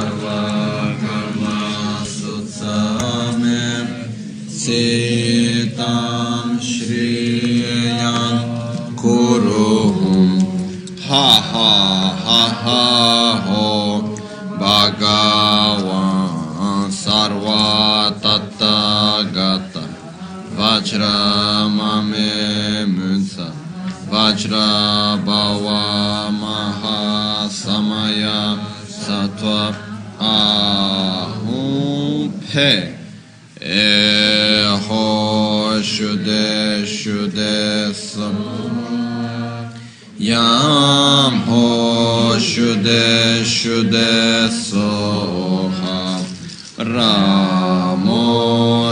sarva karma sutsame sitam shriyam kuruhum ha ha ha ha ho bhagavan sarva tattagata vajramame munsa vajra pe eho shude yam ho shude shude soha ramo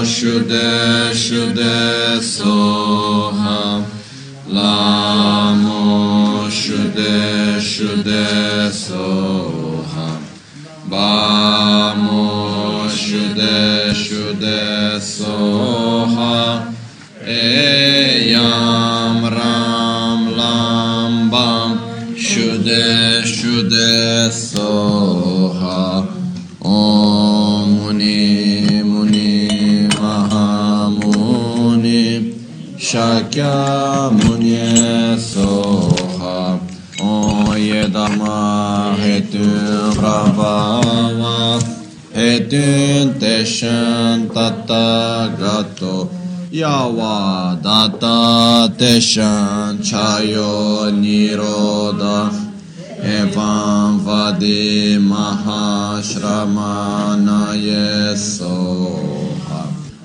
shude shude soha lamo shude shude soha bamo shakya muni soha om yedama hetun prabhava hetun teshan tattagato yava data teshan chayo niroda evam vadi mahashramana yesoha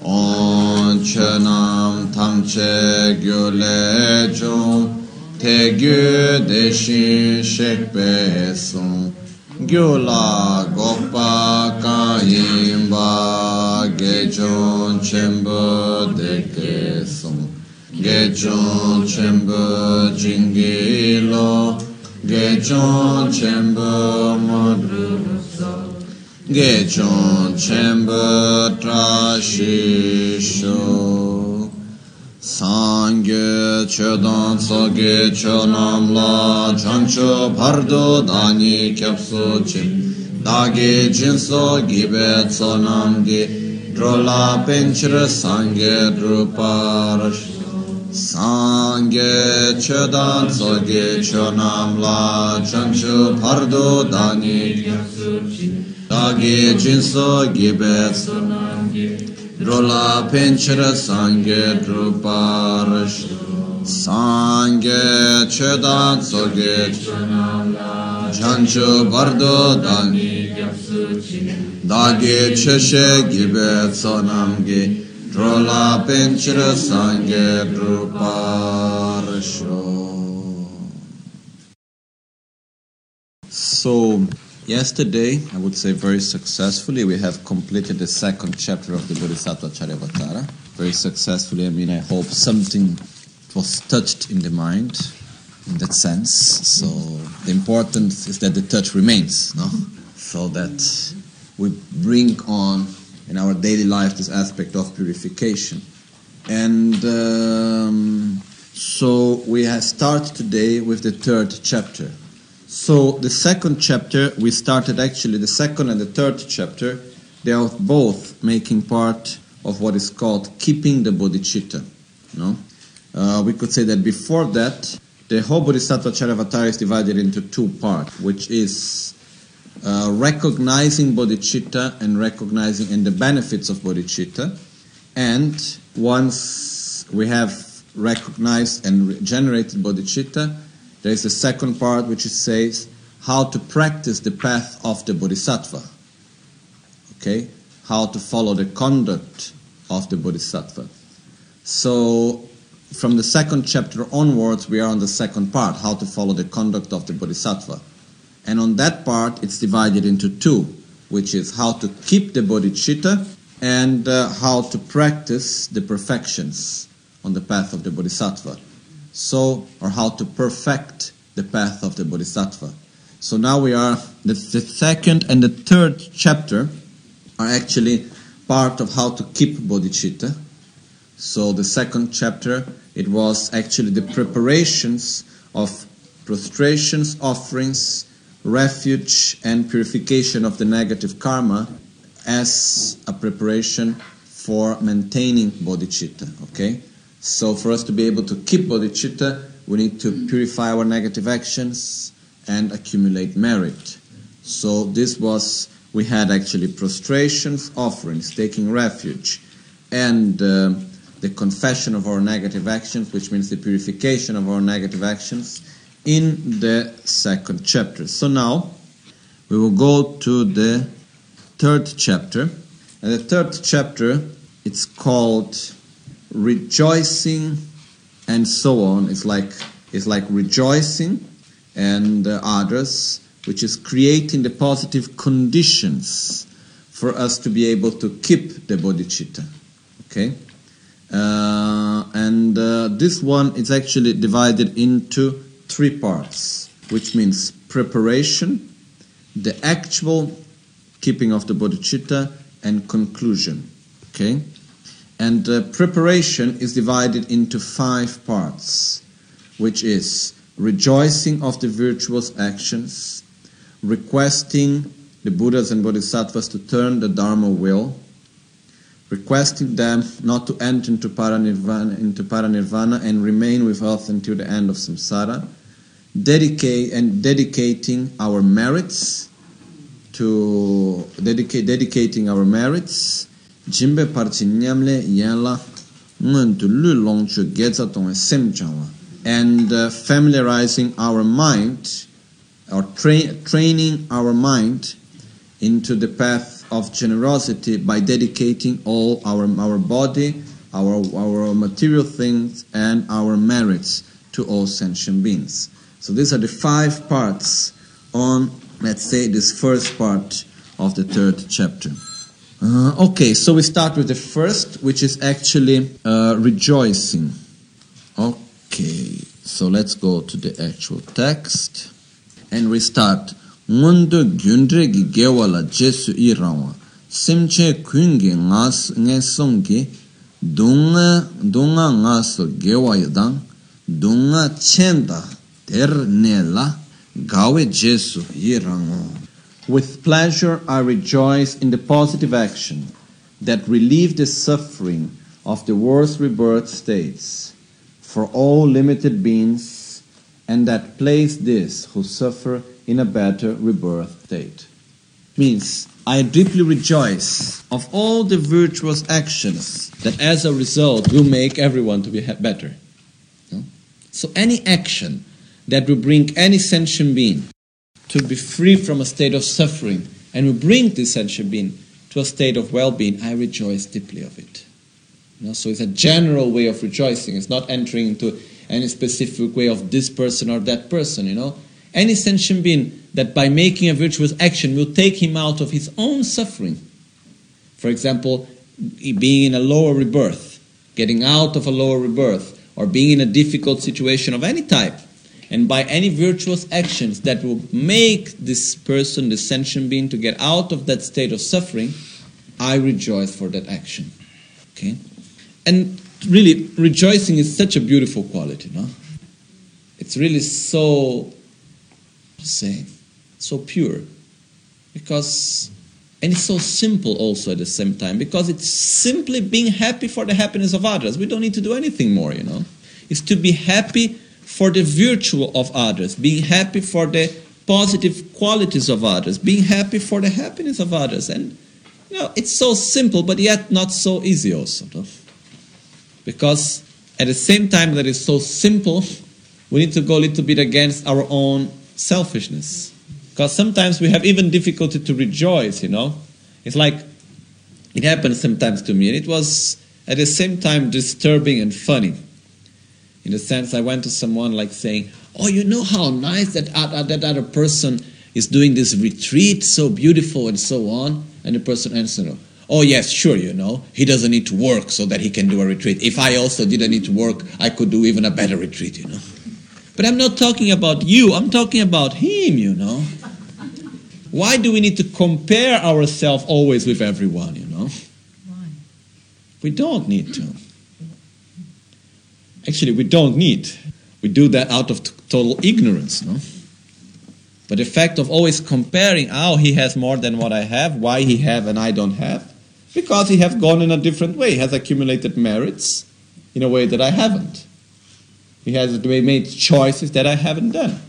on chenam tamche gyule chung te gyu deshin shekpe sung gyula gokpa kayimba gechon chenpo deke sung gechon chenpo jingilo gechon chenpo modru. ge chon chenpo tra shi sho san ge che dan la chan cho par do da ni kyap so chim da ge jin so gi be tso nam ge dro la pen chir san ge dro Dagi jinso gibe Drola penchira sangue druparish Sange chedan soge Jancho bardo dan Dagi cheshe gibe sonamge Drola penchira sangue druparish So Yesterday, I would say very successfully, we have completed the second chapter of the Bodhisattva Charyavatara. Very successfully, I mean, I hope something was touched in the mind in that sense. So, the importance is that the touch remains, no? So that we bring on in our daily life this aspect of purification. And um, so, we have started today with the third chapter. So the second chapter, we started actually the second and the third chapter, they are both making part of what is called keeping the bodhicitta. No? Uh, we could say that before that, the whole Bodhisattva Charyavatara is divided into two parts, which is uh, recognizing bodhicitta and recognizing and the benefits of bodhicitta. And once we have recognized and generated bodhicitta, there is a second part which says how to practice the path of the bodhisattva. Okay? How to follow the conduct of the bodhisattva. So, from the second chapter onwards, we are on the second part how to follow the conduct of the bodhisattva. And on that part, it's divided into two, which is how to keep the bodhicitta and uh, how to practice the perfections on the path of the bodhisattva so or how to perfect the path of the bodhisattva. So now we are the, the second and the third chapter are actually part of how to keep bodhicitta. So the second chapter it was actually the preparations of prostrations, offerings, refuge and purification of the negative karma as a preparation for maintaining bodhicitta. Okay? So, for us to be able to keep bodhicitta, we need to purify our negative actions and accumulate merit. So, this was, we had actually prostrations, offerings, taking refuge, and uh, the confession of our negative actions, which means the purification of our negative actions, in the second chapter. So now we will go to the third chapter. And the third chapter, it's called rejoicing and so on. It's like it's like rejoicing and uh, others, which is creating the positive conditions for us to be able to keep the bodhicitta. Okay, uh, and uh, this one is actually divided into three parts, which means preparation, the actual keeping of the bodhicitta, and conclusion. Okay? And uh, preparation is divided into five parts, which is rejoicing of the virtuous actions, requesting the Buddhas and Bodhisattvas to turn the Dharma wheel, requesting them not to enter into paranirvana, into paranirvana and remain with us until the end of samsara, dedicate and dedicating our merits to dedicate dedicating our merits jimbe parchi nyamle ngun tu lu sem and uh, familiarizing our mind or tra- training our mind into the path of generosity by dedicating all our our body our our material things and our merits to all sentient beings so these are the five parts on, let's say, this first part of the third chapter. Uh, okay, so we start with the first, which is actually uh, rejoicing. Okay, so let's go to the actual text. And we start. Ngondo gyundre gi gewala jesu irawa. Simche kungi ngas ngesongi dunga dunga ngaso gewa yadang dunga chenda with pleasure I rejoice in the positive action that relieve the suffering of the worst rebirth states for all limited beings and that place this who suffer in a better rebirth state. Means I deeply rejoice of all the virtuous actions that as a result will make everyone to be better. So any action that will bring any sentient being to be free from a state of suffering and will bring this sentient being to a state of well-being, I rejoice deeply of it. You know, so it's a general way of rejoicing. It's not entering into any specific way of this person or that person, you know. Any sentient being that by making a virtuous action will take him out of his own suffering. For example, being in a lower rebirth, getting out of a lower rebirth, or being in a difficult situation of any type and by any virtuous actions that will make this person, the sentient being, to get out of that state of suffering, I rejoice for that action. Okay? And really, rejoicing is such a beautiful quality, no? It's really so, say, so pure. Because, and it's so simple also at the same time, because it's simply being happy for the happiness of others. We don't need to do anything more, you know? It's to be happy for the virtue of others, being happy for the positive qualities of others, being happy for the happiness of others. And you know, it's so simple, but yet not so easy also. No? Because at the same time that it's so simple, we need to go a little bit against our own selfishness. Because sometimes we have even difficulty to rejoice, you know. It's like it happens sometimes to me, and it was at the same time disturbing and funny in a sense, I went to someone like saying, "Oh, you know how nice that uh, that other person is doing this retreat, so beautiful and so on." And the person answered, "Oh yes, sure, you know, he doesn't need to work so that he can do a retreat. If I also didn't need to work, I could do even a better retreat, you know." But I'm not talking about you. I'm talking about him, you know. Why do we need to compare ourselves always with everyone, you know? Why? We don't need to. Actually, we don't need. We do that out of total ignorance, no? But the fact of always comparing, oh, he has more than what I have, why he have and I don't have, because he has gone in a different way, he has accumulated merits in a way that I haven't. He has made choices that I haven't done.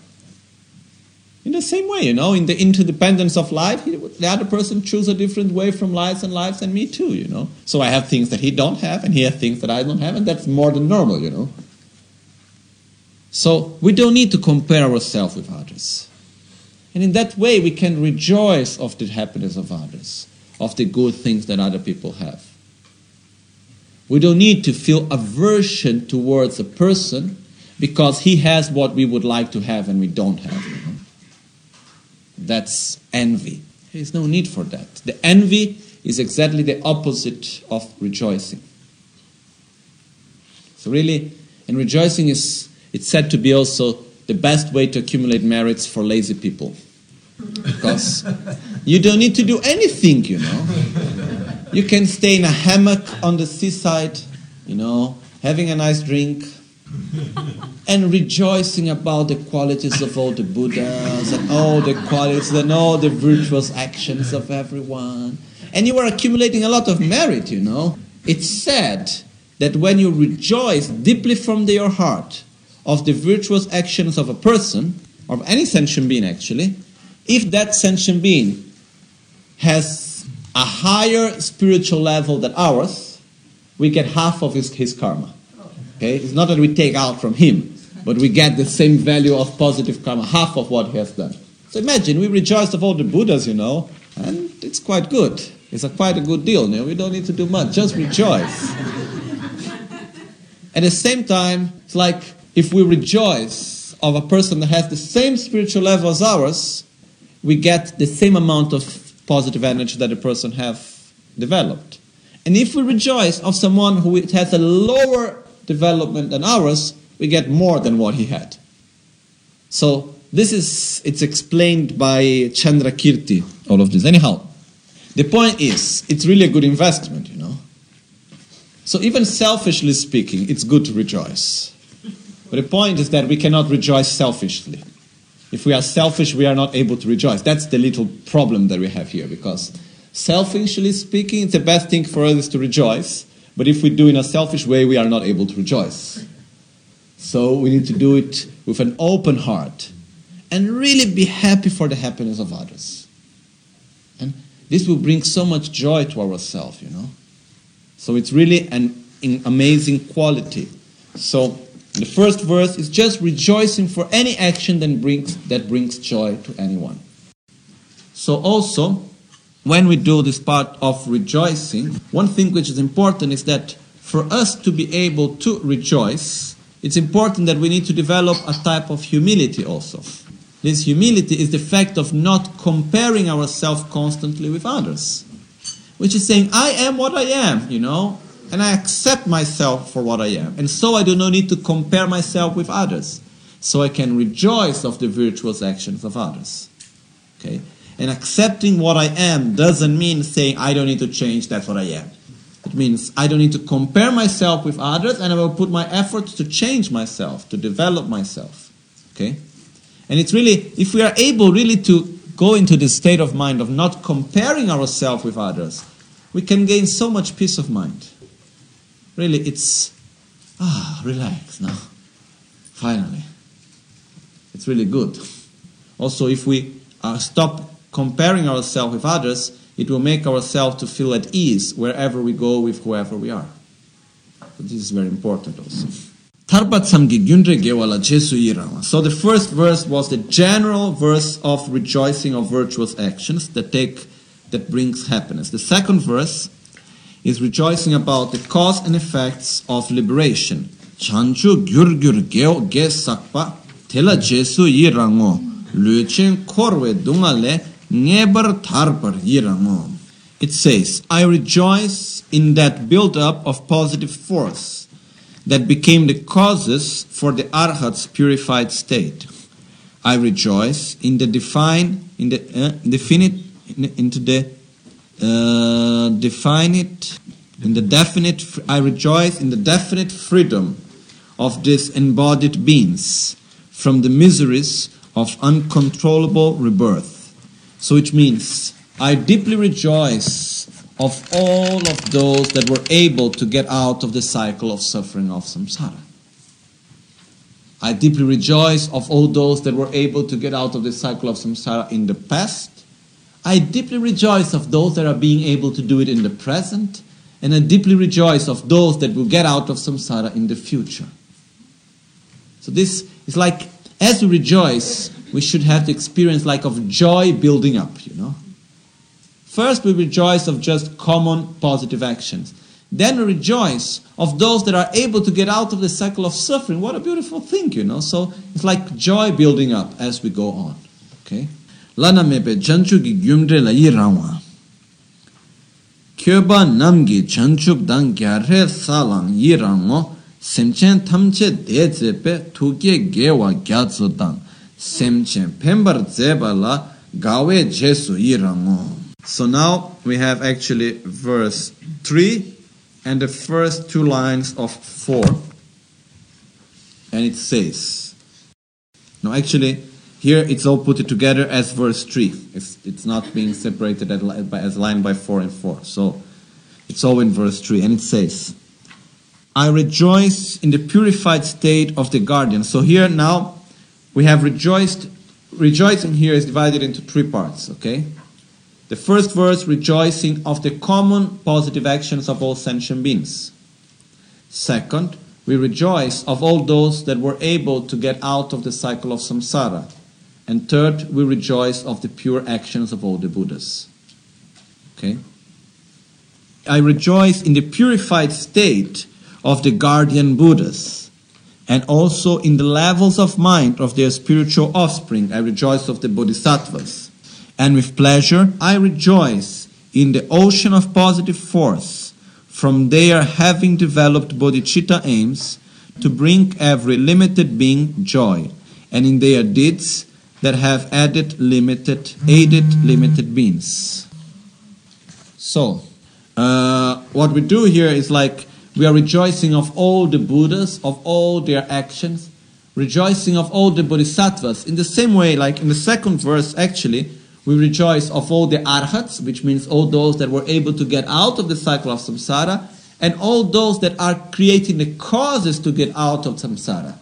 In the same way, you know, in the interdependence of life, he, the other person choose a different way from lives and lives and me too, you know. So I have things that he don't have, and he has things that I don't have, and that's more than normal, you know. So we don't need to compare ourselves with others. And in that way, we can rejoice of the happiness of others, of the good things that other people have. We don't need to feel aversion towards a person because he has what we would like to have and we don't have. That's envy. There's no need for that. The envy is exactly the opposite of rejoicing. So really, and rejoicing is it's said to be also the best way to accumulate merits for lazy people. Because you don't need to do anything, you know. You can stay in a hammock on the seaside, you know, having a nice drink, and rejoicing about the qualities of all the Buddhas and all the qualities and all the virtuous actions of everyone. And you are accumulating a lot of merit, you know. It's said that when you rejoice deeply from your heart of the virtuous actions of a person, of any sentient being actually, if that sentient being has a higher spiritual level than ours, we get half of his, his karma. Okay? It's not that we take out from him, but we get the same value of positive karma, half of what he has done. So imagine, we rejoice of all the Buddhas, you know, and it's quite good. It's a quite a good deal. You know? We don't need to do much, just rejoice. At the same time, it's like if we rejoice of a person that has the same spiritual level as ours, we get the same amount of positive energy that the person have developed. And if we rejoice of someone who has a lower development than ours, we get more than what he had. So this is it's explained by Chandra Kirti, all of this. Anyhow, the point is it's really a good investment, you know. So even selfishly speaking, it's good to rejoice. But the point is that we cannot rejoice selfishly. If we are selfish, we are not able to rejoice. That's the little problem that we have here, because selfishly speaking, it's the best thing for us to rejoice. But if we do in a selfish way, we are not able to rejoice. So we need to do it with an open heart and really be happy for the happiness of others. And this will bring so much joy to ourselves, you know. So it's really an amazing quality. So the first verse is just rejoicing for any action that brings, that brings joy to anyone. So also, when we do this part of rejoicing, one thing which is important is that for us to be able to rejoice, it's important that we need to develop a type of humility also. This humility is the fact of not comparing ourselves constantly with others, which is saying, I am what I am, you know, and I accept myself for what I am. And so I do not need to compare myself with others. So I can rejoice of the virtuous actions of others. Okay? And accepting what I am doesn't mean saying I don't need to change, that's what I am. It means I don't need to compare myself with others and I will put my efforts to change myself, to develop myself. Okay? And it's really, if we are able really to go into this state of mind of not comparing ourselves with others, we can gain so much peace of mind really it's ah relax now finally it's really good also if we uh, stop comparing ourselves with others it will make ourselves to feel at ease wherever we go with whoever we are. This is very important also. So the first verse was the general verse of rejoicing of virtuous actions that take that brings happiness. The second verse is rejoicing about the cause and effects of liberation. Ngebar tharpar yirango. It says, I rejoice in that build-up of positive force that became the causes for the arhat's purified state. I rejoice in the define, in the uh, definite, in, into the uh, define it in the definite i rejoice in the definite freedom of these embodied beings from the miseries of uncontrollable rebirth. So it means I deeply rejoice of all of those that were able to get out of the cycle of suffering of samsara. I deeply rejoice of all those that were able to get out of the cycle of samsara in the past. I deeply rejoice of those that are being able to do it in the present. And I deeply rejoice of those that will get out of samsara in the future. So this is like, as we rejoice, we should have the experience like of joy building up, you know. First, we rejoice of just common positive actions. Then we rejoice of those that are able to get out of the cycle of suffering. What a beautiful thing, you know. So it's like joy building up as we go on. Okay? Lana mebe chanchu gi gyumdre la yi rangwa. Kyoba namgi chanchuk dang gyare salang yi rangwa semchen tamche de zepe tuge gewa gyatso dang semchen pembar gawe jesu yi rangwa. So now we have actually verse 3 and the first two lines of 4. And it says, no, actually, here it's all put together as verse 3. It's, it's not being separated as line by 4 and 4. So it's all in verse 3. And it says, I rejoice in the purified state of the guardian. So here now we have rejoiced. Rejoicing here is divided into three parts, okay? The first verse, rejoicing of the common positive actions of all sentient beings. Second, we rejoice of all those that were able to get out of the cycle of samsara. And third, we rejoice of the pure actions of all the Buddhas. Okay? I rejoice in the purified state of the guardian Buddhas and also in the levels of mind of their spiritual offspring. I rejoice of the Bodhisattvas and with pleasure I rejoice in the ocean of positive force from their having developed bodhicitta aims to bring every limited being joy, and in their deeds that have added limited, aided limited beings. So, uh, what we do here is like we are rejoicing of all the Buddhas, of all their actions, rejoicing of all the Bodhisattvas. In the same way, like in the second verse, actually, we rejoice of all the arhats, which means all those that were able to get out of the cycle of samsara, and all those that are creating the causes to get out of samsara.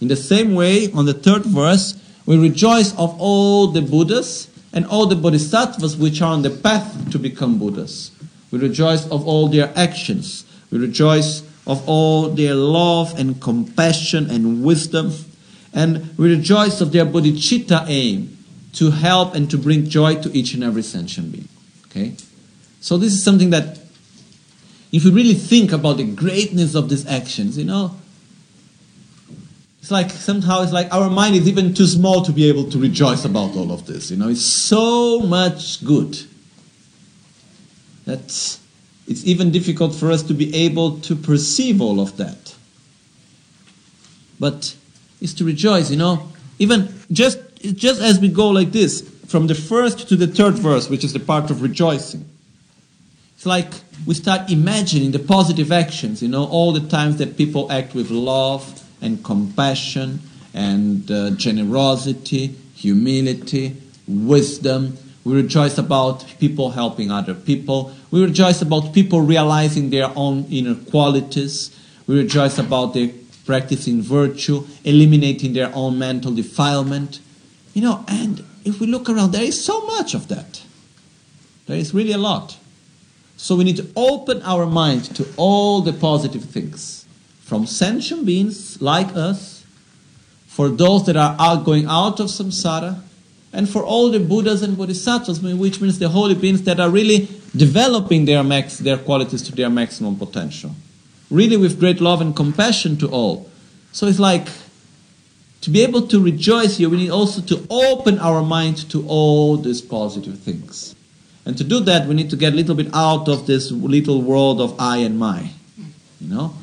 In the same way, on the third verse, we rejoice of all the Buddhas and all the Bodhisattvas which are on the path to become Buddhas. We rejoice of all their actions. We rejoice of all their love and compassion and wisdom. And we rejoice of their bodhicitta aim to help and to bring joy to each and every sentient being. Okay? So this is something that if we really think about the greatness of these actions, you know, it's like somehow it's like our mind is even too small to be able to rejoice about all of this. You know, it's so much good that it's even difficult for us to be able to perceive all of that. But it's to rejoice, you know, even just just as we go like this, from the first to the third verse, which is the part of rejoicing, it's like we start imagining the positive actions, you know, all the times that people act with love and compassion and uh, generosity, humility, wisdom. We rejoice about people helping other people. We rejoice about people realizing their own inner qualities. We rejoice about their practicing virtue, eliminating their own mental defilement. You know, and if we look around, there is so much of that. There is really a lot. So we need to open our mind to all the positive things from sentient beings like us, for those that are going out of samsara, and for all the Buddhas and Bodhisattvas, which means the holy beings that are really developing their max, their qualities to their maximum potential, really with great love and compassion to all. So it's like to be able to rejoice here, we need also to open our mind to all these positive things. And to do that, we need to get a little bit out of this little world of I and my, you know,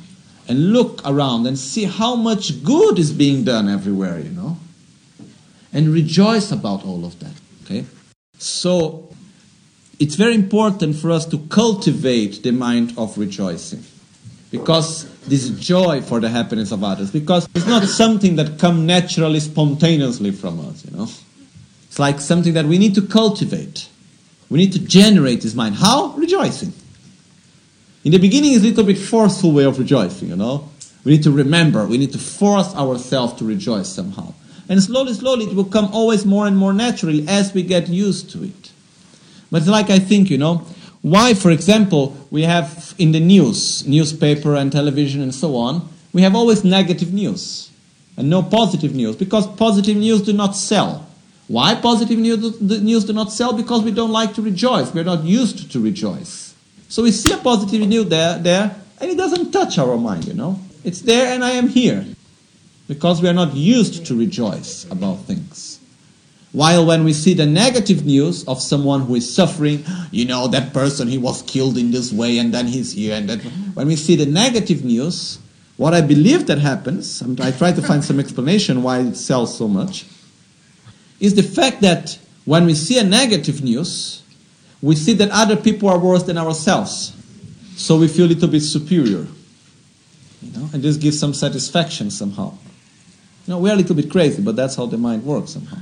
and look around and see how much good is being done everywhere, you know, and rejoice about all of that, okay? So, it's very important for us to cultivate the mind of rejoicing. because this joy for the happiness of others, because it's not something that comes naturally, spontaneously from us, you know. It's like something that we need to cultivate. We need to generate this mind. How? Rejoicing. In the beginning, is a little bit forceful way of rejoicing, you know. We need to remember, we need to force ourselves to rejoice somehow. And slowly, slowly, it will come always more and more naturally as we get used to it. But it's like I think, you know, why, for example, we have in the news, newspaper and television and so on, we have always negative news and no positive news because positive news do not sell. Why positive news, news do not sell? Because we don't like to rejoice. We're not used to rejoice. So we see a positive news there, there, and it doesn't touch our mind, you know. It's there and I am here because we are not used to rejoice about things. While when we see the negative news of someone who is suffering, you know, that person, he was killed in this way and then he's here and that. When we see the negative news, what I believe that happens, I try to find some explanation why it sells so much, is the fact that when we see a negative news, we see that other people are worse than ourselves. So we feel a little bit superior. You know, and this gives some satisfaction somehow. You know, we're a little bit crazy, but that's how the mind works somehow.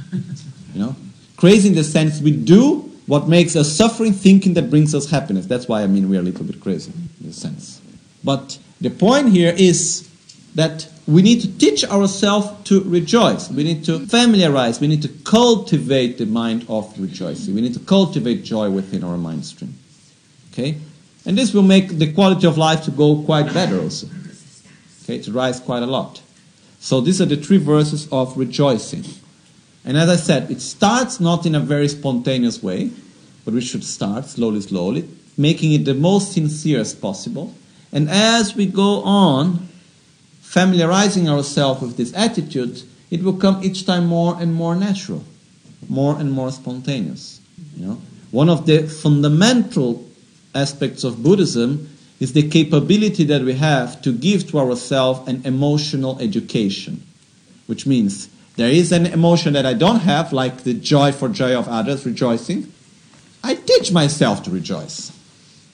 You know? Crazy in the sense we do what makes us suffering, thinking that brings us happiness. That's why I mean we're a little bit crazy in a sense. But the point here is that we need to teach ourselves to rejoice. We need to familiarize, we need to cultivate the mind of rejoicing. We need to cultivate joy within our mind stream. Okay? And this will make the quality of life to go quite better also. Okay, to rise quite a lot. So these are the three verses of rejoicing. And as I said, it starts not in a very spontaneous way, but we should start slowly, slowly, making it the most sincere as possible. And as we go on, familiarizing ourselves with this attitude, it will come each time more and more natural, more and more spontaneous. You know? One of the fundamental aspects of Buddhism is the capability that we have to give to ourselves an emotional education, which means there is an emotion that I don't have, like the joy for joy of others, rejoicing. I teach myself to rejoice.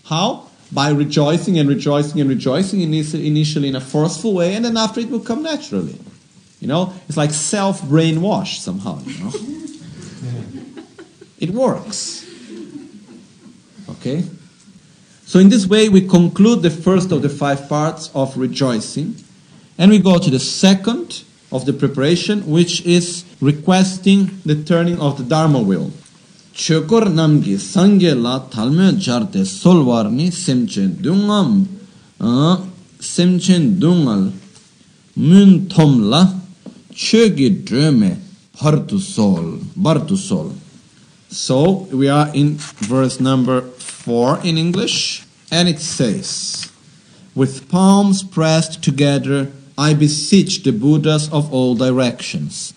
How? By rejoicing and rejoicing and rejoicing initially in a forceful way, and then after it will come naturally. You know, it's like self brainwash somehow, you know. it works. Okay? So, in this way, we conclude the first of the five parts of rejoicing, and we go to the second of the preparation, which is requesting the turning of the Dharma wheel. Chokor namgi sangye la talme jarte solwarni semchen dungam semchen dungal mun tomla chogi dröme partu sol bartu sol. So we are in verse number in English, and it says, with palms pressed together I beseech the Buddhas of all directions.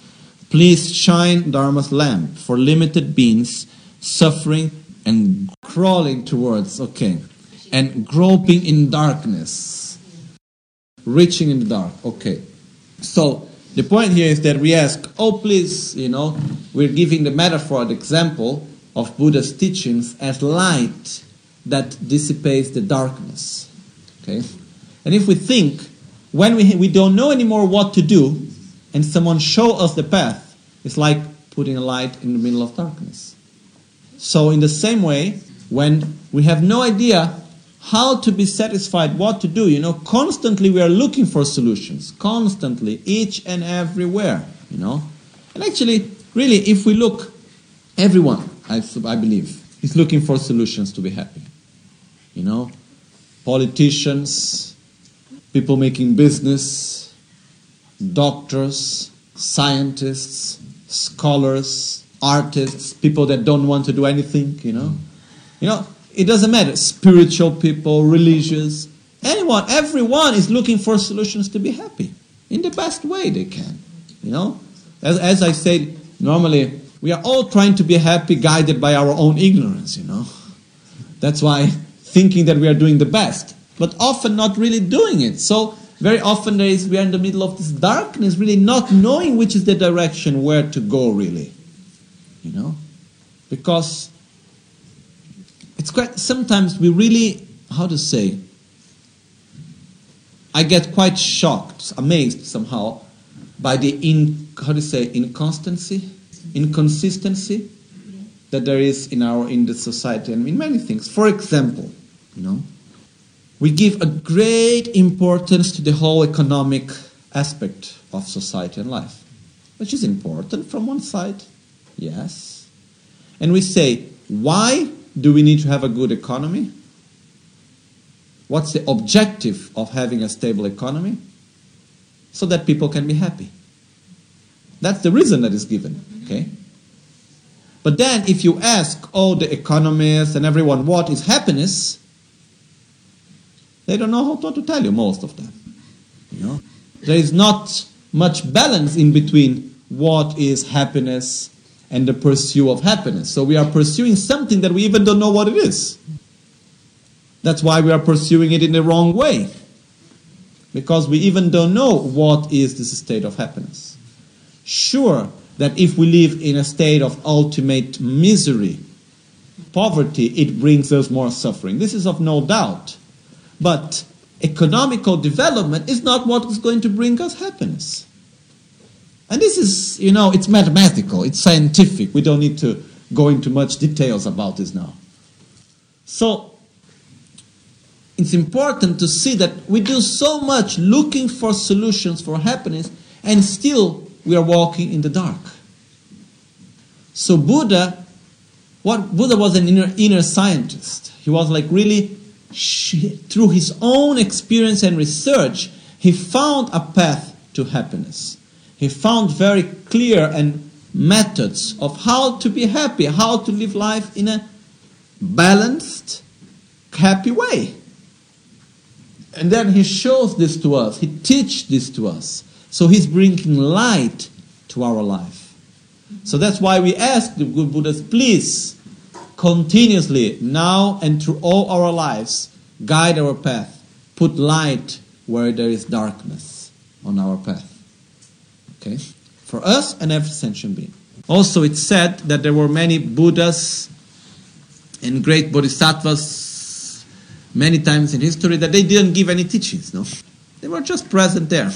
Please shine Dharma's lamp for limited beings suffering and crawling towards, okay, and groping in darkness, reaching in the dark, okay. So the point here is that we ask, oh, please, you know, we're giving the metaphor, the example of Buddha's teachings as light that dissipates the darkness, okay. And if we think when we, we don't know anymore what to do, and someone show us the path, it's like putting a light in the middle of darkness. So in the same way, when we have no idea how to be satisfied, what to do, you know, constantly we are looking for solutions, constantly, each and everywhere, you know. And actually, really, if we look, everyone, I, I believe, is looking for solutions to be happy. You know, politicians, people making business, doctors, scientists, scholars, artists, people that don't want to do anything, you know. You know, it doesn't matter. Spiritual people, religious, anyone, everyone is looking for solutions to be happy in the best way they can. You know, as, as I said, normally we are all trying to be happy, guided by our own ignorance. You know, that's why thinking that we are doing the best but often not really doing it. So very often there is we are in the middle of this darkness, really not knowing which is the direction where to go really. You know? Because it's quite sometimes we really how to say I get quite shocked, amazed somehow by the in how to say inconstancy, inconsistency that there is in our in the society and in many things. For example, you know, we give a great importance to the whole economic aspect of society and life, which is important from one side, yes, and we say, why do we need to have a good economy? What's the objective of having a stable economy? So that people can be happy. That's the reason that is given. Okay? But then if you ask all the economists and everyone what is happiness, they don't know how to tell you, most of them. You know? There is not much balance in between what is happiness and the pursuit of happiness. So we are pursuing something that we even don't know what it is. That's why we are pursuing it in the wrong way. Because we even don't know what is this state of happiness. Sure, that if we live in a state of ultimate misery, poverty, it brings us more suffering. This is of no doubt. But economical development is not what is going to bring us happiness. And this is, you know, it's mathematical, it's scientific. We don't need to go into much details about this now. So, it's important to see that we do so much looking for solutions for happiness and still we are walking in the dark. So Buddha, what Buddha was an inner, inner scientist. He was like really through his own experience and research, he found a path to happiness. He found very clear and methods of how to be happy, how to live life in a balanced, happy way. And then he shows this to us, he teaches this to us. So he's bringing light to our life. So that's why we ask the good Buddhas, please, continuously, now and through all our lives, guide our path. Put light where there is darkness on our path. Okay? For us and every sentient being. Also, it's said that there were many Buddhas and great Bodhisattvas many times in history that they didn't give any teachings, no? They were just present there.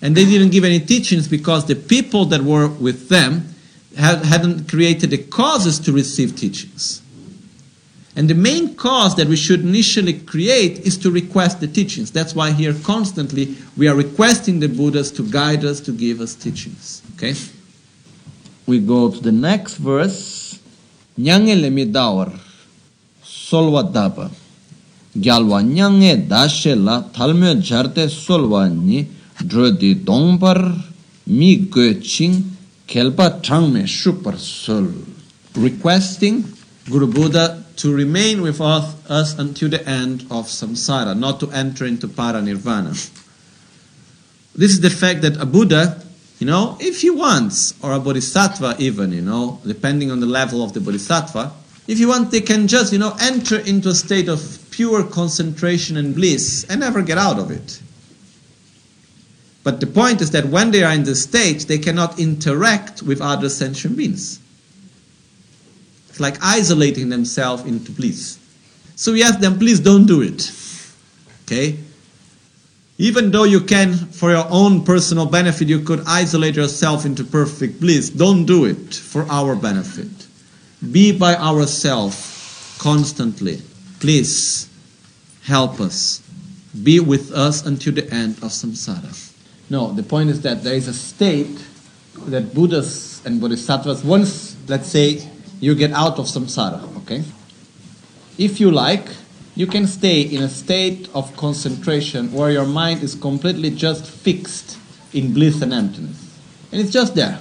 And they didn't give any teachings because the people that were with them hadn't created the causes to receive teachings. And the main cause that we should initially create is to request the teachings. That's why here constantly we are requesting the Buddhas to guide us, to give us teachings. Okay? We go to the next verse. Nyange lemi dawar solwa daba. gyalwa nyange dashe la talmyo jarte solwa ni drodi dongpar mi go ching kelpa changme shupar sol requesting Guru Buddha to remain with us, us until the end of samsara, not to enter into paranirvana. This is the fact that a Buddha, you know, if he wants, or a Bodhisattva even, you know, depending on the level of the Bodhisattva, if you want, they can just, you know, enter into a state of pure concentration and bliss and never get out of it. But the point is that when they are in this state, they cannot interact with other sentient beings. It's like isolating themselves into bliss. So we ask them, please don't do it. Okay? Even though you can, for your own personal benefit, you could isolate yourself into perfect bliss, don't do it for our benefit. Be by ourselves constantly. Please help us. Be with us until the end of samsara. No, the point is that there is a state that Buddhas and Bodhisattvas, once, let's say, you get out of samsara, okay? If you like, you can stay in a state of concentration where your mind is completely just fixed in bliss and emptiness. And it's just there,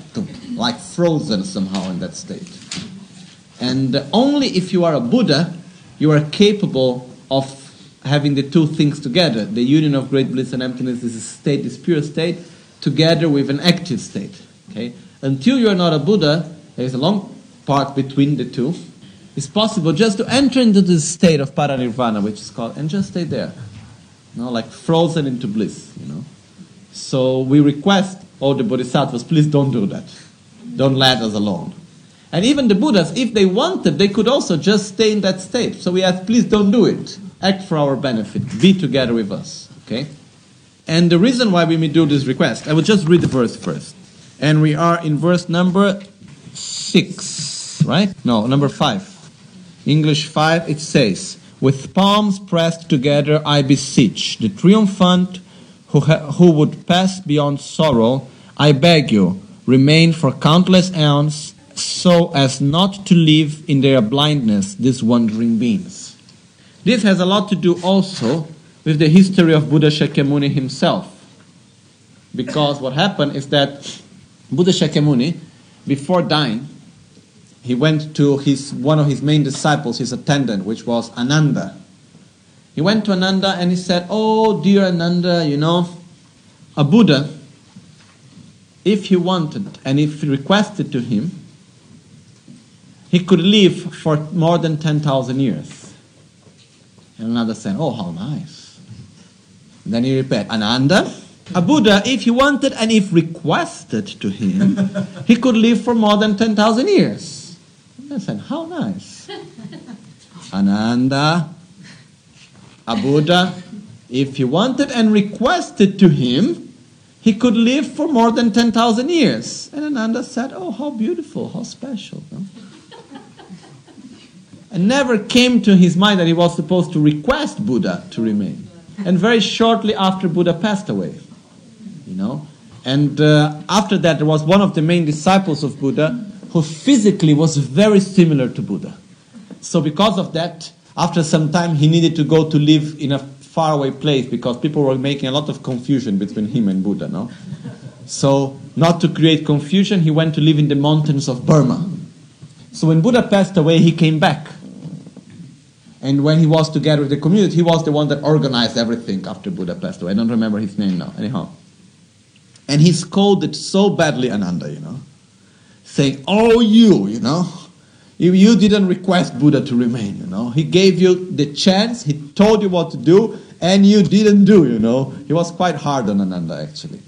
like frozen somehow in that state. And only if you are a Buddha, you are capable of having the two things together. The union of great bliss and emptiness is a state, this pure state, together with an active state. Okay? Until you are not a Buddha, there is a long part between the two. It's possible just to enter into this state of paranirvana, which is called, and just stay there. You know, like frozen into bliss, you know. So we request all the bodhisattvas, please don't do that. Don't let us alone. And even the Buddhas, if they wanted, they could also just stay in that state. So we ask, please don't do it. Act for our benefit. Be together with us. Okay? And the reason why we may do this request, I will just read the verse first. And we are in verse number 6, right? No, number 5. English 5, it says, With palms pressed together, I beseech the triumphant who, ha- who would pass beyond sorrow, I beg you, remain for countless aeons, so as not to leave in their blindness these wandering beings. This has a lot to do also with the history of Buddha Shakyamuni himself. Because what happened is that Buddha Shakyamuni, before dying, he went to his, one of his main disciples, his attendant, which was Ananda. He went to Ananda and he said, Oh, dear Ananda, you know, a Buddha, if he wanted and if he requested to him, he could live for more than 10,000 years. And Ananda said, Oh, how nice. Then he repeated, Ananda, a Buddha, if he wanted and if requested to him, he could live for more than 10,000 years. And I said, How nice. Ananda, a Buddha, if he wanted and requested to him, he could live for more than 10,000 years. And Ananda said, Oh, how beautiful, how special. No? And never came to his mind that he was supposed to request Buddha to remain. And very shortly after Buddha passed away, you know. And uh, after that, there was one of the main disciples of Buddha who physically was very similar to Buddha. So, because of that, after some time, he needed to go to live in a faraway place because people were making a lot of confusion between him and Buddha. No? So, not to create confusion, he went to live in the mountains of Burma. So, when Buddha passed away, he came back. And when he was together with the community, he was the one that organized everything after Buddha passed away. I don't remember his name now. Anyhow. And he scolded so badly Ananda, you know, saying, Oh, you, you know, if you didn't request Buddha to remain, you know. He gave you the chance, he told you what to do, and you didn't do, you know. He was quite hard on Ananda, actually.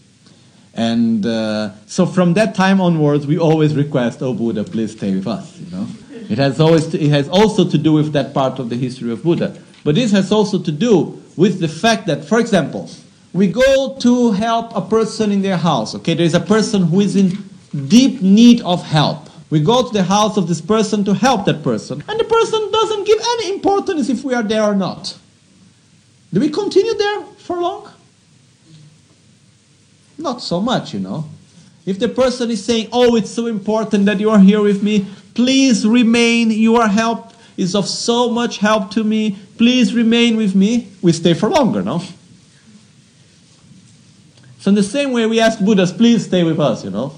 And uh, so from that time onwards, we always request, Oh, Buddha, please stay with us, you know. It has, always to, it has also to do with that part of the history of Buddha. But this has also to do with the fact that, for example, we go to help a person in their house. Okay, there is a person who is in deep need of help. We go to the house of this person to help that person, and the person doesn't give any importance if we are there or not. Do we continue there for long? Not so much, you know. If the person is saying, Oh, it's so important that you are here with me, please remain, your help is of so much help to me, please remain with me, we stay for longer, no? So, in the same way, we ask Buddhas, please stay with us, you know.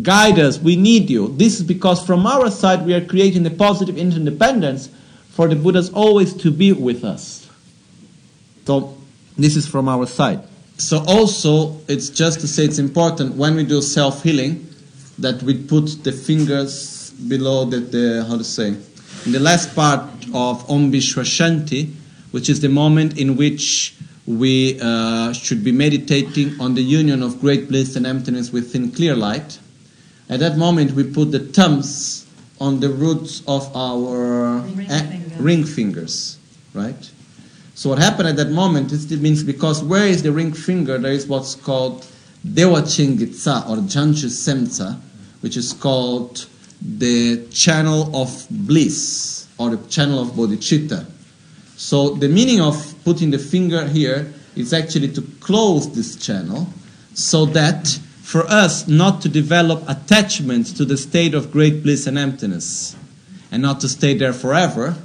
Guide us, we need you. This is because from our side, we are creating the positive interdependence for the Buddhas always to be with us. So, this is from our side. So, also, it's just to say it's important when we do self healing that we put the fingers below the, the, how to say, in the last part of Om Vishwashanti, which is the moment in which we uh, should be meditating on the union of great bliss and emptiness within clear light. At that moment, we put the thumbs on the roots of our Ring fingers. ring fingers, right? So what happened at that moment is it means because where is the ring finger, there is what's called Dewa Chingitsa or Janchu Semtsa, which is called the channel of bliss or the channel of bodhicitta. So the meaning of putting the finger here is actually to close this channel so that for us not to develop attachment to the state of great bliss and emptiness and not to stay there forever,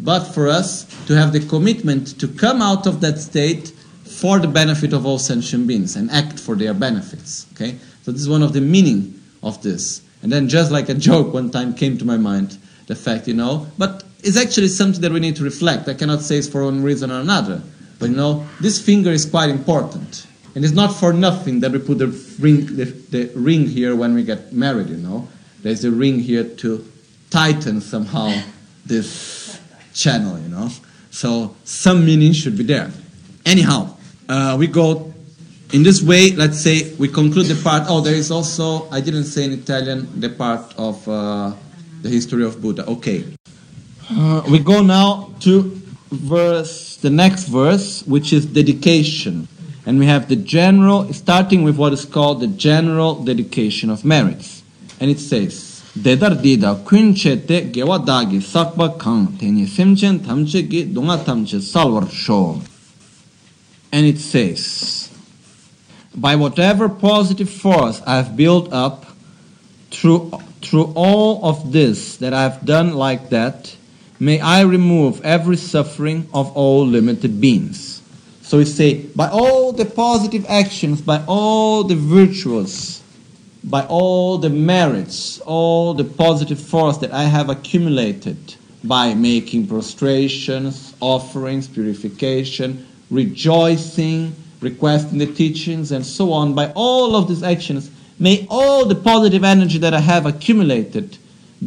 but for us to have the commitment to come out of that state for the benefit of all sentient beings and act for their benefits. Okay? So this is one of the meaning of this. And then just like a joke one time came to my mind, the fact, you know, but it's actually something that we need to reflect. I cannot say it's for one reason or another. But you know, this finger is quite important. And it's not for nothing that we put the ring, the, the ring here when we get married, you know. There's a ring here to tighten somehow this channel, you know. So some meaning should be there. Anyhow, uh, we go in this way. Let's say we conclude the part. Oh, there is also I didn't say in Italian the part of uh, the history of Buddha. Okay, uh, we go now to verse, the next verse, which is dedication. And we have the general, starting with what is called the general dedication of merits. And it says, Dedar dida kunchete gewa dagi sakba kang teni tamche gi dunga tamche sho. And it says, By whatever positive force I have built up through, through all of this that I have done like that, may I remove every suffering of all limited beings. So we say, by all the positive actions, by all the virtuous, by all the merits, all the positive force that I have accumulated by making prostrations, offerings, purification, rejoicing, requesting the teachings, and so on, by all of these actions, may all the positive energy that I have accumulated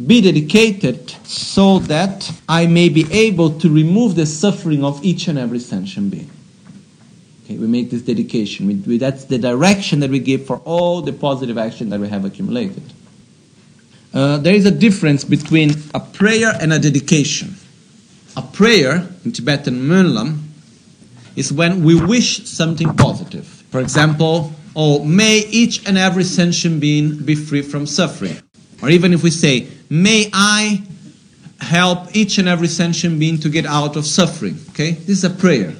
be dedicated so that I may be able to remove the suffering of each and every sentient being. Okay, we make this dedication. We, we, that's the direction that we give for all the positive action that we have accumulated. Uh, there is a difference between a prayer and a dedication. A prayer, in Tibetan Mönlam, is when we wish something positive. For example, oh, may each and every sentient being be free from suffering. Or even if we say, may I help each and every sentient being to get out of suffering. Okay? This is a prayer.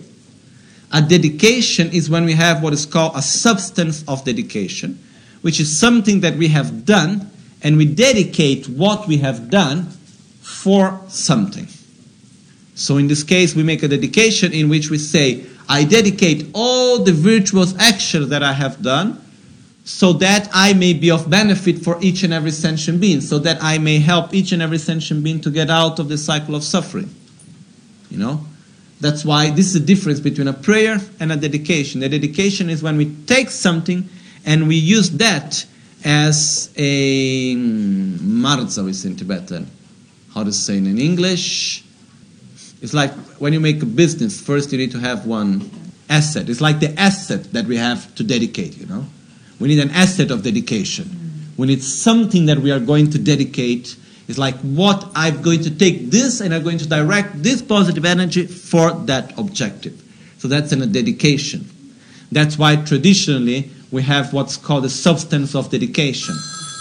A dedication is when we have what is called a substance of dedication, which is something that we have done and we dedicate what we have done for something. So in this case, we make a dedication in which we say, I dedicate all the virtuous actions that I have done so that I may be of benefit for each and every sentient being, so that I may help each and every sentient being to get out of the cycle of suffering. You know? That's why this is the difference between a prayer and a dedication. The dedication is when we take something and we use that as a mm, marza, we say in Tibetan. How to say it in English? It's like when you make a business, first you need to have one asset. It's like the asset that we have to dedicate, you know? We need an asset of dedication. We need something that we are going to dedicate it's like what I'm going to take this and I'm going to direct this positive energy for that objective. So that's in a dedication. That's why traditionally we have what's called a substance of dedication.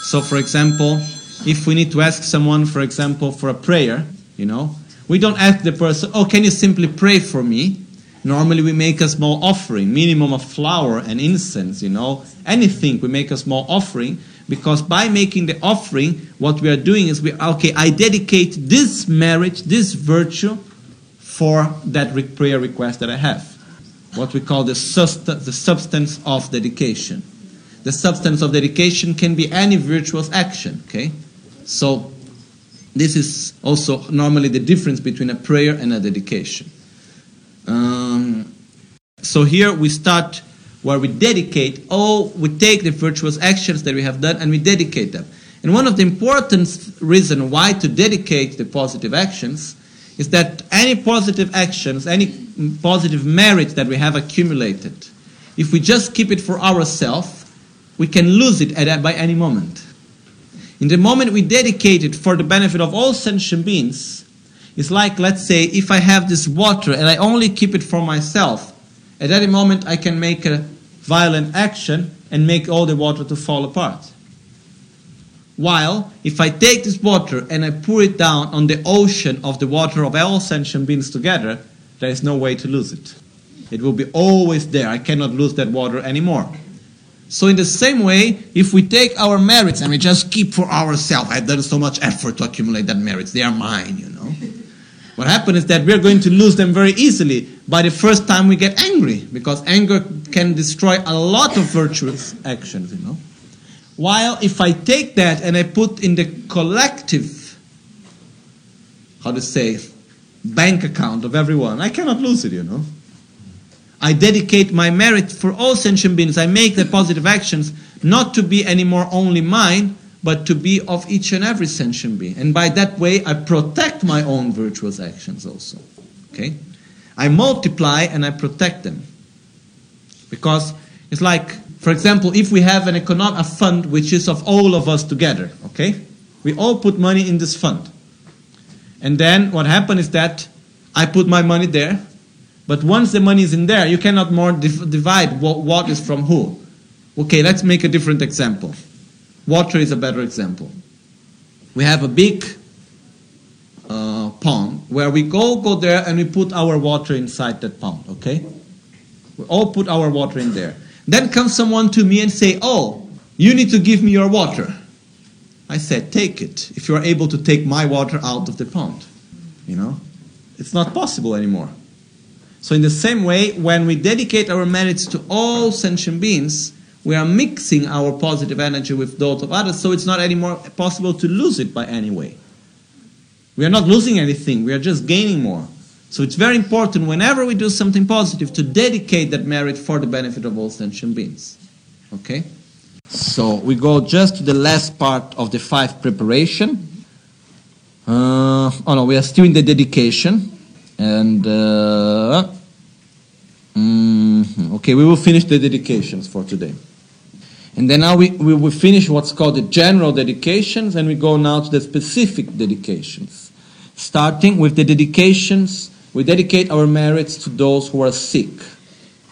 So, for example, if we need to ask someone, for example, for a prayer, you know, we don't ask the person, oh, can you simply pray for me? Normally we make a small offering, minimum of flour and incense, you know, anything, we make a small offering because by making the offering, what we are doing is we okay, I dedicate this marriage, this virtue for that re- prayer request that I have. What we call the, sust- the substance of dedication. The substance of dedication can be any virtuous action, okay? So this is also normally the difference between a prayer and a dedication. Um, so here we start where we dedicate all, we take the virtuous actions that we have done and we dedicate them. And one of the important reasons why to dedicate the positive actions is that any positive actions, any positive merit that we have accumulated, if we just keep it for ourselves, we can lose it at, by any moment. In the moment we dedicate it for the benefit of all sentient beings, it's like, let's say, if I have this water and I only keep it for myself, at any moment I can make a violent action and make all the water to fall apart. While if I take this water and I pour it down on the ocean of the water of all sentient beings together, there is no way to lose it. It will be always there. I cannot lose that water anymore. So, in the same way, if we take our merits and we just keep for ourselves, I've done so much effort to accumulate that merits, they are mine, you know. What happens is that we're going to lose them very easily by the first time we get angry, because anger can destroy a lot of virtuous actions, you know. While if I take that and I put in the collective, how to say, bank account of everyone, I cannot lose it, you know. I dedicate my merit for all sentient beings. I make the positive actions not to be anymore only mine, but to be of each and every sentient being. And by that way, I protect my own virtuous actions also. Okay? I multiply and I protect them. Because it's like, for example, if we have an economic a fund which is of all of us together, okay? We all put money in this fund. And then what happens is that I put my money there, but once the money is in there, you cannot more div- divide what, what is from who. Okay, let's make a different example. Water is a better example. We have a big uh, pond where we all go there and we put our water inside that pond. Okay, we all put our water in there. Then comes someone to me and say, "Oh, you need to give me your water." I said, "Take it if you are able to take my water out of the pond." You know, it's not possible anymore. So, in the same way, when we dedicate our merits to all sentient beings, we are mixing our positive energy with those of others, so it's not anymore possible to lose it by any way. We are not losing anything, we are just gaining more. So, it's very important whenever we do something positive to dedicate that merit for the benefit of all sentient beings. Okay? So, we go just to the last part of the five preparation. Uh, oh no, we are still in the dedication. And uh, mm, okay, we will finish the dedications for today. And then now we, we will finish what's called the general dedications, and we go now to the specific dedications. Starting with the dedications, we dedicate our merits to those who are sick.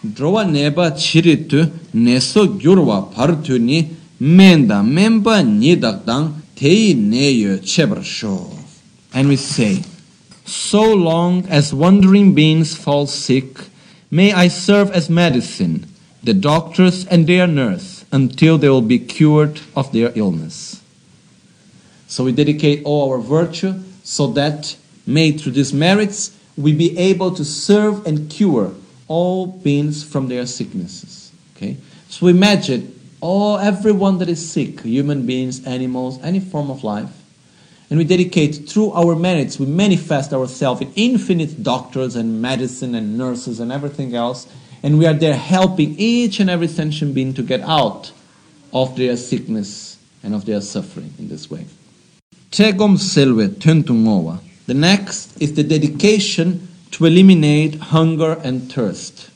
Drowa neba chiritu neso gyurwa partuni menda memba nidakdang tei neyo chebarsho. And we say, so long as wandering beings fall sick, may I serve as medicine, the doctors and their nurse, until they will be cured of their illness. So we dedicate all our virtue so that, made through these merits, we be able to serve and cure all beings from their sicknesses. Okay? So imagine all everyone that is sick, human beings, animals, any form of life, and we dedicate through our merits, we manifest ourselves in infinite doctors and medicine and nurses and everything else, and we are there helping each and every sentient being to get out of their sickness and of their suffering in this way. Tegom. The next is the dedication to eliminate hunger and thirst.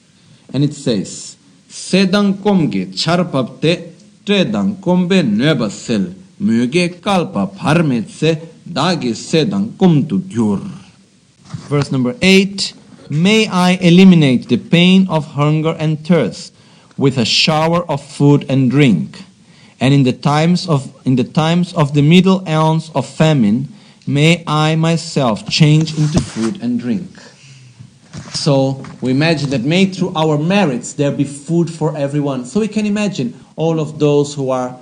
And it says, Sedang komge charpapte tredang kombe nueba sel muge kalpa parmetse gyur. Verse number 8 May I eliminate the pain of hunger and thirst with a shower of food and drink. And in the times of in the times of the middle ounce of famine, may I myself change into food and drink. So we imagine that made through our merits there be food for everyone. So we can imagine all of those who are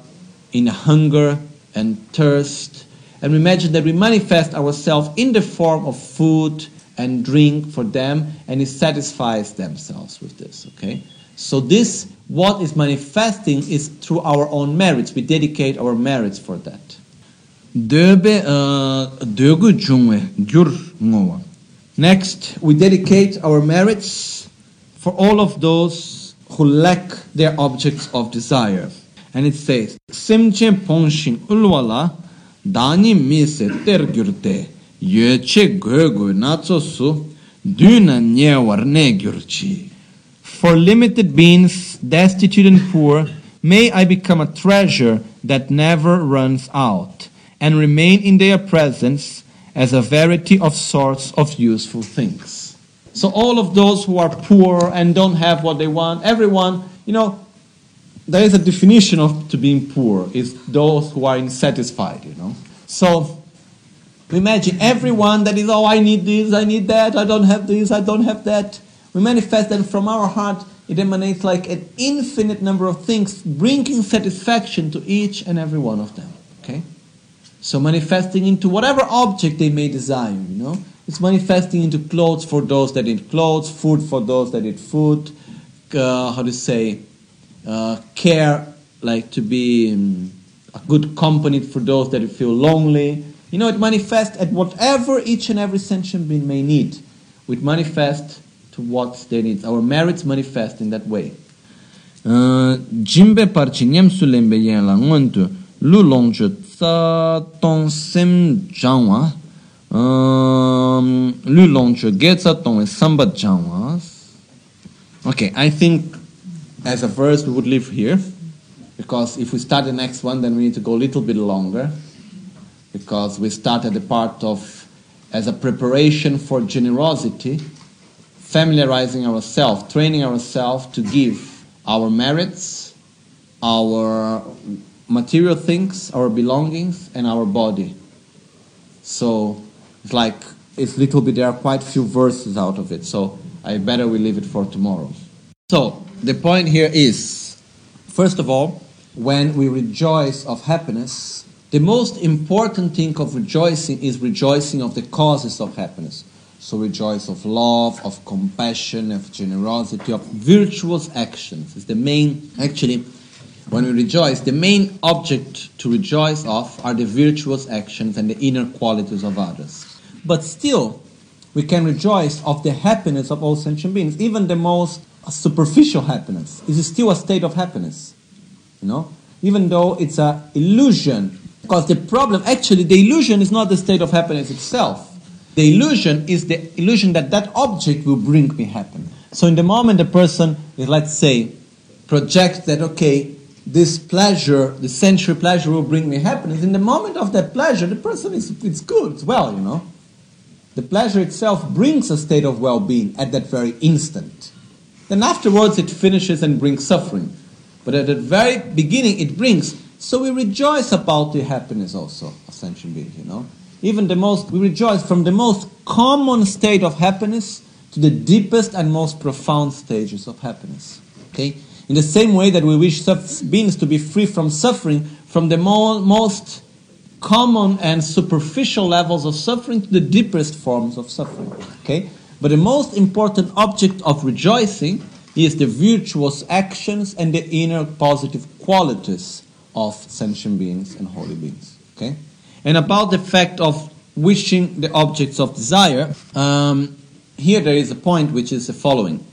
in hunger and thirst. And we imagine that we manifest ourselves in the form of food and drink for them, and it satisfies themselves with this. Okay? So this what is manifesting is through our own merits. We dedicate our merits for that. Döbe uh, dögu jungwe gyur. Next, we dedicate our merits for all of those who lack their objects of desire. And it says, Simche ulwala dani yeche duna nyewar. For limited beings, destitute and poor, may I become a treasure that never runs out, and remain in their presence as a variety of sorts of useful things. So, all of those who are poor and don't have what they want, everyone, you know, there is a definition of to being poor is those who are unsatisfied, you know. So, imagine everyone that is, oh, I need this, I need that, I don't have this, I don't have that. We manifest that from our heart, it emanates like an infinite number of things, bringing satisfaction to each and every one of them. Okay? So manifesting into whatever object they may desire, you know. It's manifesting into clothes for those that need clothes, food for those that need food, uh, how to say, uh, care, like to be um, a good company for those that feel lonely. You know, it manifests at whatever each and every sentient being may need. We manifest to what they need. Our merits manifest in that way. Jimbe parchi sulembe yen la ngontu lu longchu tsa tong sem jangwa lu longchu ge tsa tong jangwa Okay, I think as a verse we would leave here because if we start the next one then we need to go a little bit longer because we start at the part of as a preparation for generosity, familiarizing ourselves, training ourselves to give our merits, our material things, our belongings, and our body. So it's like it's little bit. There are quite a few verses out of it. So I better we leave it for tomorrow. So the point here is, first of all, when we rejoice of happiness, the most important thing of rejoicing is rejoicing of the causes of happiness. So rejoice of love, of compassion, of generosity, of virtuous actions is the main, actually, when we rejoice, the main object to rejoice of are the virtuous actions and the inner qualities of others. But still, we can rejoice of the happiness of all sentient beings. Even the most superficial happiness is still a state of happiness. You know? Even though it's an illusion. Because the problem, actually, the illusion is not the state of happiness itself. The illusion is the illusion that that object will bring me happiness. So in the moment the person is, let's say, projects that, okay, this pleasure, the sensual pleasure will bring me happiness. In the moment of that pleasure, the person is it's good, it's well, you know. The pleasure itself brings a state of well-being at that very instant. Then afterwards it finishes and brings suffering. But at the very beginning it brings. So we rejoice about the happiness also of sentient beings, you know. Even the most we rejoice from the most common state of happiness to the deepest and most profound stages of happiness. Okay? In the same way that we wish beings to be free from suffering, from the mo- most common and superficial levels of suffering to the deepest forms of suffering. Okay? But the most important object of rejoicing is the virtuous actions and the inner positive qualities of sentient beings and holy beings. Okay? And about the fact of wishing the objects of desire, um, here there is a point which is the following.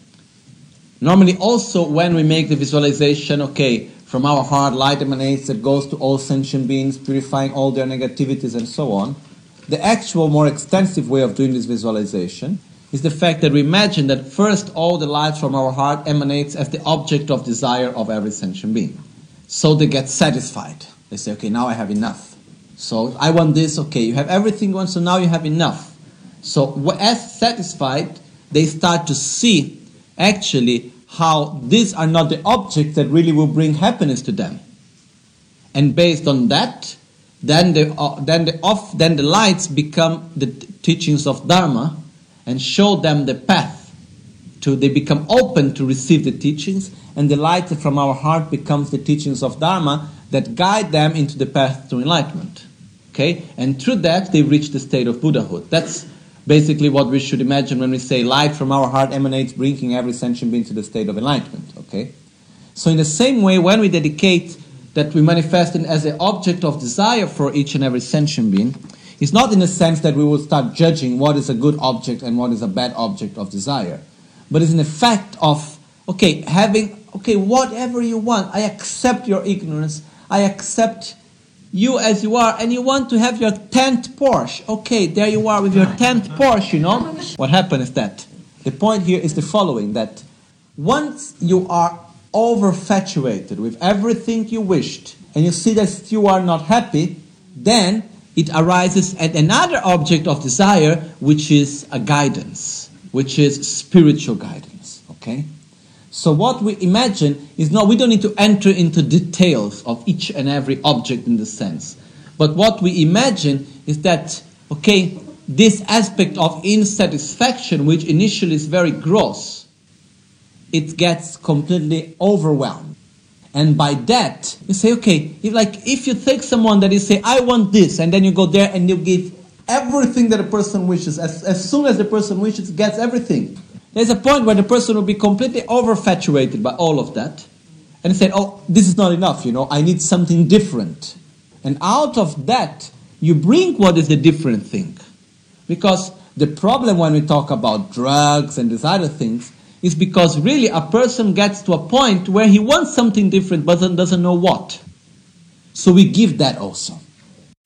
Normally, also when we make the visualization, okay, from our heart light emanates that goes to all sentient beings, purifying all their negativities and so on. The actual, more extensive way of doing this visualization is the fact that we imagine that first all the light from our heart emanates as the object of desire of every sentient being. So they get satisfied. They say, okay, now I have enough. So I want this, okay, you have everything you want, so now you have enough. So as satisfied, they start to see actually how these are not the objects that really will bring happiness to them. And based on that, then the, uh, then the off, then the lights become the t- teachings of Dharma and show them the path to they become open to receive the teachings and the light from our heart becomes the teachings of Dharma that guide them into the path to enlightenment. Okay? And through that they reach the state of Buddhahood. That's basically what we should imagine when we say light from our heart emanates, bringing every sentient being to the state of enlightenment. Okay? So, in the same way, when we dedicate that we manifest as an object of desire for each and every sentient being, it's not in the sense that we will start judging what is a good object and what is a bad object of desire, but it's an effect of, okay, having, okay, whatever you want, I accept your ignorance, I accept you as you are and you want to have your 10th Porsche. Okay, there you are with your 10th Porsche, you know. What happened is that the point here is the following that once you are overfatuated with everything you wished and you see that you are not happy, then it arises at another object of desire, which is a guidance, which is spiritual guidance. Okay? So what we imagine is not, we don't need to enter into details of each and every object in the sense. But what we imagine is that, okay, this aspect of insatisfaction, which initially is very gross, it gets completely overwhelmed. And by that, you say, okay, if like if you take someone that you say, I want this, and then you go there and you give everything that a person wishes, as, as soon as the person wishes, gets everything. There's a point where the person will be completely overfatuated by all of that and say, oh, this is not enough, you know, I need something different. And out of that, you bring what is the different thing. Because the problem when we talk about drugs and these other things is because really a person gets to a point where he wants something different but doesn't know what. So we give that also.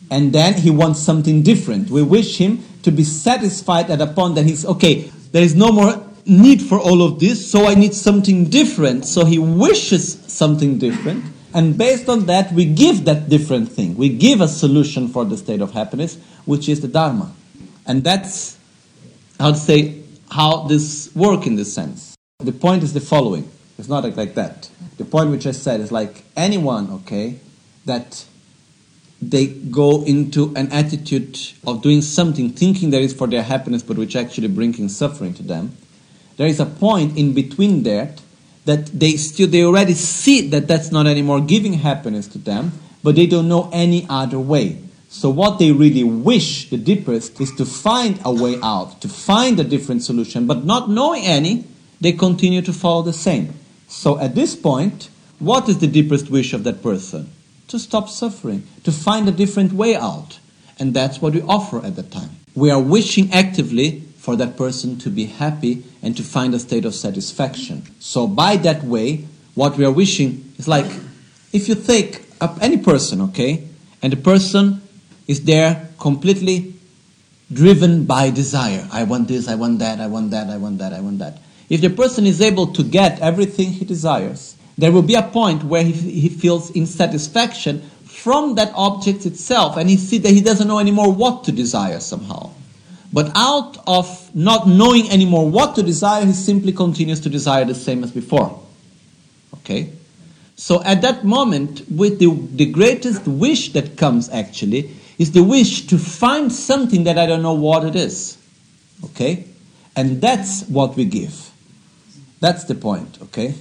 And then he wants something different. We wish him to be satisfied at a point that he's okay, there is no more need for all of this, so I need something different. So he wishes something different, and based on that, we give that different thing. We give a solution for the state of happiness, which is the Dharma. And that's how to say how this work in this sense. The point is the following. It's not like that. The point which I said is like anyone, okay, that they go into an attitude of doing something thinking that is for their happiness but which actually bringing suffering to them there is a point in between that that they still they already see that that's not anymore giving happiness to them but they don't know any other way so what they really wish the deepest is to find a way out to find a different solution but not knowing any they continue to follow the same so at this point what is the deepest wish of that person to stop suffering, to find a different way out. And that's what we offer at that time. We are wishing actively for that person to be happy and to find a state of satisfaction. So, by that way, what we are wishing is like if you take up any person, okay, and the person is there completely driven by desire. I want this, I want that, I want that, I want that, I want that. If the person is able to get everything he desires, there will be a point where he, he feels insatisfaction from that object itself and he sees that he doesn't know anymore what to desire somehow. But out of not knowing anymore what to desire, he simply continues to desire the same as before. Okay? So at that moment, with the, the greatest wish that comes actually, is the wish to find something that I don't know what it is. Okay? And that's what we give. That's the point, okay?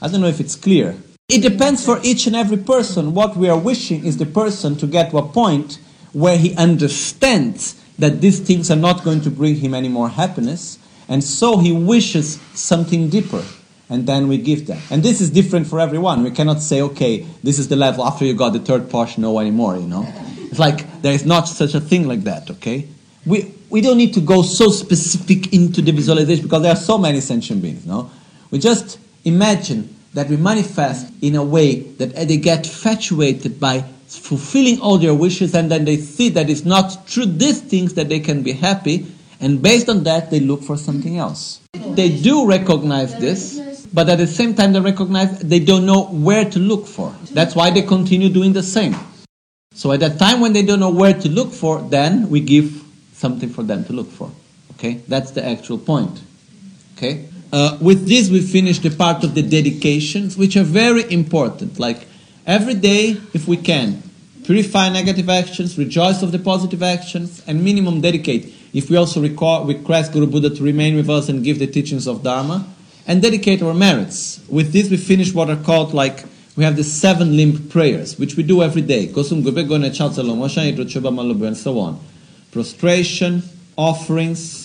I don't know if it's clear. It depends for each and every person. What we are wishing is the person to get to a point where he understands that these things are not going to bring him any more happiness, and so he wishes something deeper. And then we give that. And this is different for everyone. We cannot say, okay, this is the level after you got the third Porsche, no anymore, you know? It's like there is not such a thing like that, okay? We, we don't need to go so specific into the visualization because there are so many sentient beings, no? We just imagine that we manifest in a way that they get infatuated by fulfilling all their wishes and then they see that it's not through these things that they can be happy and based on that they look for something else. They do recognize this but at the same time they recognize they don't know where to look for. That's why they continue doing the same. So at that time when they don't know where to look for then we give something for them to look for. Okay? That's the actual point. Okay uh, with this, we finish the part of the dedications, which are very important. Like every day, if we can, purify negative actions, rejoice of the positive actions, and minimum dedicate. If we also record, request Guru Buddha to remain with us and give the teachings of Dharma, and dedicate our merits. With this, we finish what are called like we have the seven limb prayers, which we do every day. And so on. Prostration, offerings,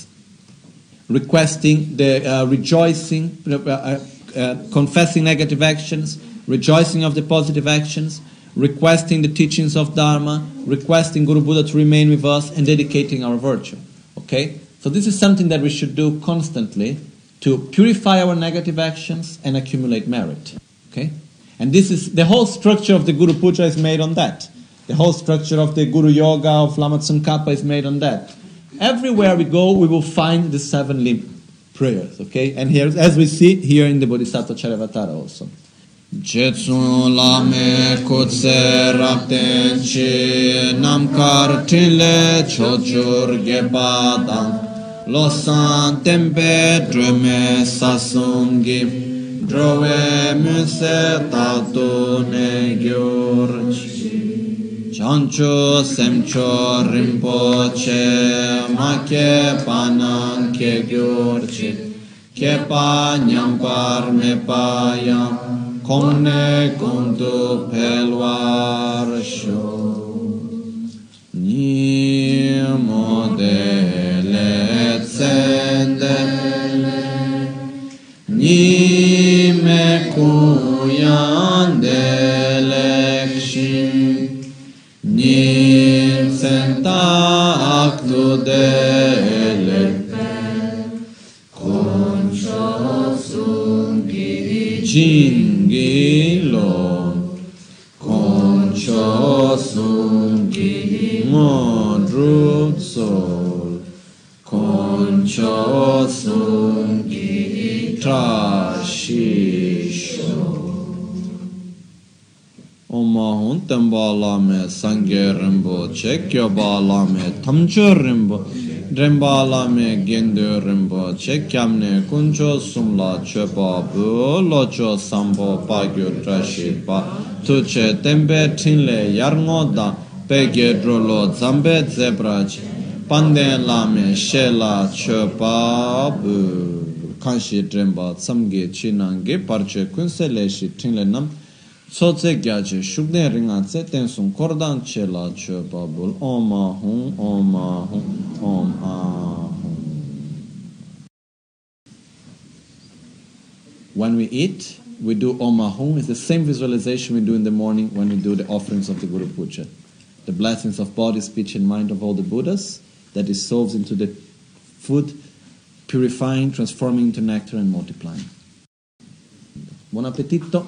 requesting the uh, rejoicing, uh, uh, confessing negative actions, rejoicing of the positive actions, requesting the teachings of Dharma, requesting Guru Buddha to remain with us, and dedicating our virtue. Okay? So this is something that we should do constantly to purify our negative actions and accumulate merit. Okay? And this is the whole structure of the Guru Puja is made on that. The whole structure of the Guru Yoga of Lama Tsongkhapa is made on that. Everywhere we go, we will find the seven limb prayers, okay? And here, as we see here in the Bodhisattva Charyavatara also. Jetsun lame kutse rapten chi namkar trile chochur gebadam losan tempe drume sasungi drove muse tatu ne gyurchi Chancho Semcho ma Make Panan Ke Gyurchit Kepa Nyampar Mepayam Konne Kundu Pelwar Shur kuncho rinpo, rinpa lame gendo rinpo, che kyamne kuncho sumla chepa bu, locho sampo pagyo trashipa, tu che tempe tinle yarngo da, pege drolo zambe zebra che, pande lame she la chepa bu, kanshi rinpa tsamge chinange parche kunse le shi tinle nam, Tsotse gyache kordan che la che babul. When we eat, we do om ahum. It's the same visualization we do in the morning when we do the offerings of the Guru Puja. The blessings of body, speech, and mind of all the Buddhas that dissolves into the food, purifying, transforming into nectar, and multiplying. Buon appetito!